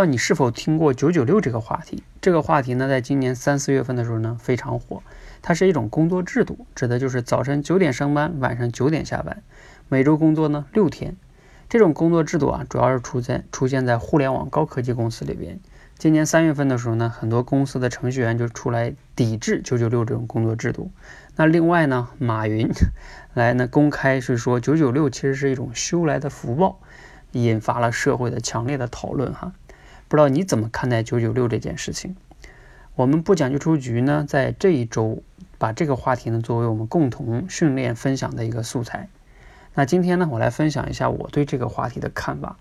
道你是否听过“九九六”这个话题？这个话题呢，在今年三四月份的时候呢，非常火。它是一种工作制度，指的就是早晨九点上班，晚上九点下班，每周工作呢六天。这种工作制度啊，主要是出现出现在互联网高科技公司里边。今年三月份的时候呢，很多公司的程序员就出来抵制“九九六”这种工作制度。那另外呢，马云来呢公开是说“九九六”其实是一种修来的福报，引发了社会的强烈的讨论哈。不知道你怎么看待九九六这件事情？我们不讲究出局呢，在这一周把这个话题呢作为我们共同训练分享的一个素材。那今天呢，我来分享一下我对这个话题的看法。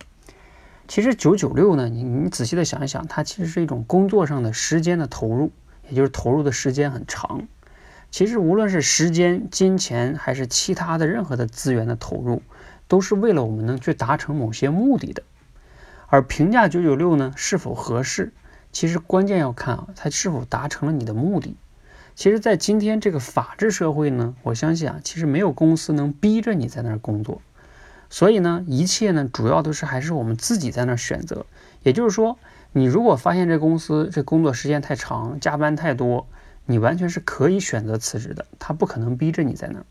其实九九六呢，你你仔细的想一想，它其实是一种工作上的时间的投入，也就是投入的时间很长。其实无论是时间、金钱还是其他的任何的资源的投入，都是为了我们能去达成某些目的的。而评价九九六呢是否合适，其实关键要看啊，它是否达成了你的目的。其实，在今天这个法治社会呢，我相信啊，其实没有公司能逼着你在那儿工作。所以呢，一切呢，主要都是还是我们自己在那儿选择。也就是说，你如果发现这公司这工作时间太长，加班太多，你完全是可以选择辞职的，他不可能逼着你在那儿。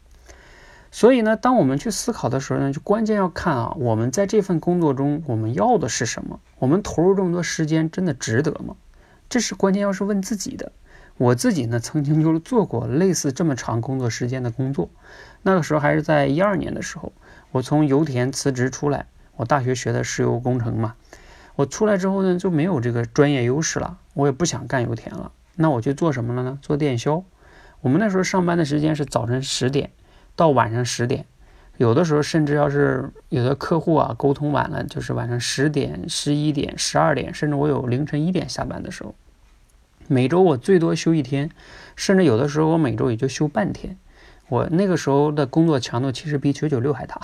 所以呢，当我们去思考的时候呢，就关键要看啊，我们在这份工作中我们要的是什么？我们投入这么多时间真的值得吗？这是关键，要是问自己的。我自己呢，曾经就是做过类似这么长工作时间的工作，那个时候还是在一二年的时候，我从油田辞职出来，我大学学的石油工程嘛，我出来之后呢，就没有这个专业优势了，我也不想干油田了，那我去做什么了呢？做电销。我们那时候上班的时间是早晨十点。到晚上十点，有的时候甚至要是有的客户啊沟通晚了，就是晚上十点、十一点、十二点，甚至我有凌晨一点下班的时候。每周我最多休一天，甚至有的时候我每周也就休半天。我那个时候的工作强度其实比九九六还大。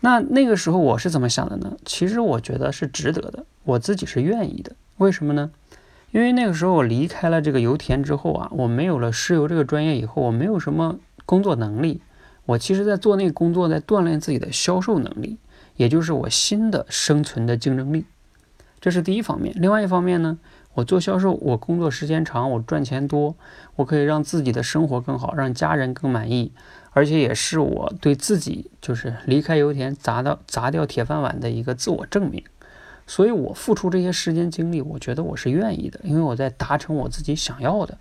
那那个时候我是怎么想的呢？其实我觉得是值得的，我自己是愿意的。为什么呢？因为那个时候我离开了这个油田之后啊，我没有了石油这个专业以后，我没有什么。工作能力，我其实在做那个工作，在锻炼自己的销售能力，也就是我新的生存的竞争力。这是第一方面。另外一方面呢，我做销售，我工作时间长，我赚钱多，我可以让自己的生活更好，让家人更满意，而且也是我对自己就是离开油田砸到砸掉铁饭碗的一个自我证明。所以我付出这些时间精力，我觉得我是愿意的，因为我在达成我自己想要的。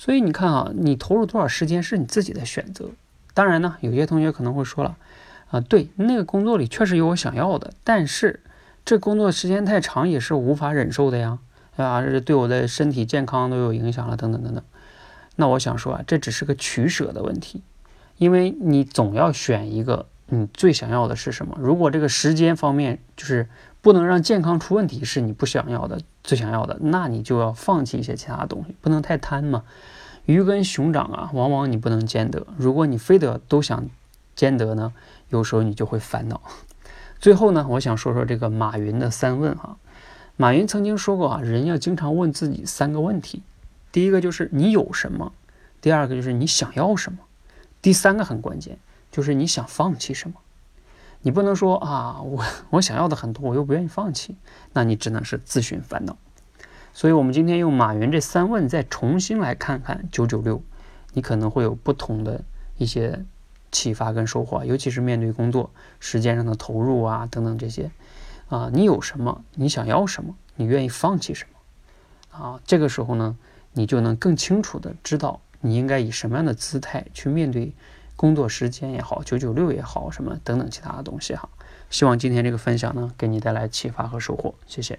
所以你看啊，你投入多少时间是你自己的选择。当然呢，有些同学可能会说了，啊，对，那个工作里确实有我想要的，但是这工作时间太长也是无法忍受的呀，对吧？这对我的身体健康都有影响了，等等等等。那我想说啊，这只是个取舍的问题，因为你总要选一个你最想要的是什么。如果这个时间方面就是不能让健康出问题，是你不想要的。最想要的，那你就要放弃一些其他东西，不能太贪嘛。鱼跟熊掌啊，往往你不能兼得。如果你非得都想兼得呢，有时候你就会烦恼。最后呢，我想说说这个马云的三问哈。马云曾经说过啊，人要经常问自己三个问题：第一个就是你有什么；第二个就是你想要什么；第三个很关键，就是你想放弃什么。你不能说啊，我 我想要的很多，我又不愿意放弃，那你只能是自寻烦恼。所以，我们今天用马云这三问再重新来看看九九六，你可能会有不同的一些启发跟收获，尤其是面对工作时间上的投入啊等等这些啊，你有什么？你想要什么？你愿意放弃什么？啊，这个时候呢，你就能更清楚的知道你应该以什么样的姿态去面对。工作时间也好，九九六也好，什么等等其他的东西哈，希望今天这个分享呢，给你带来启发和收获，谢谢。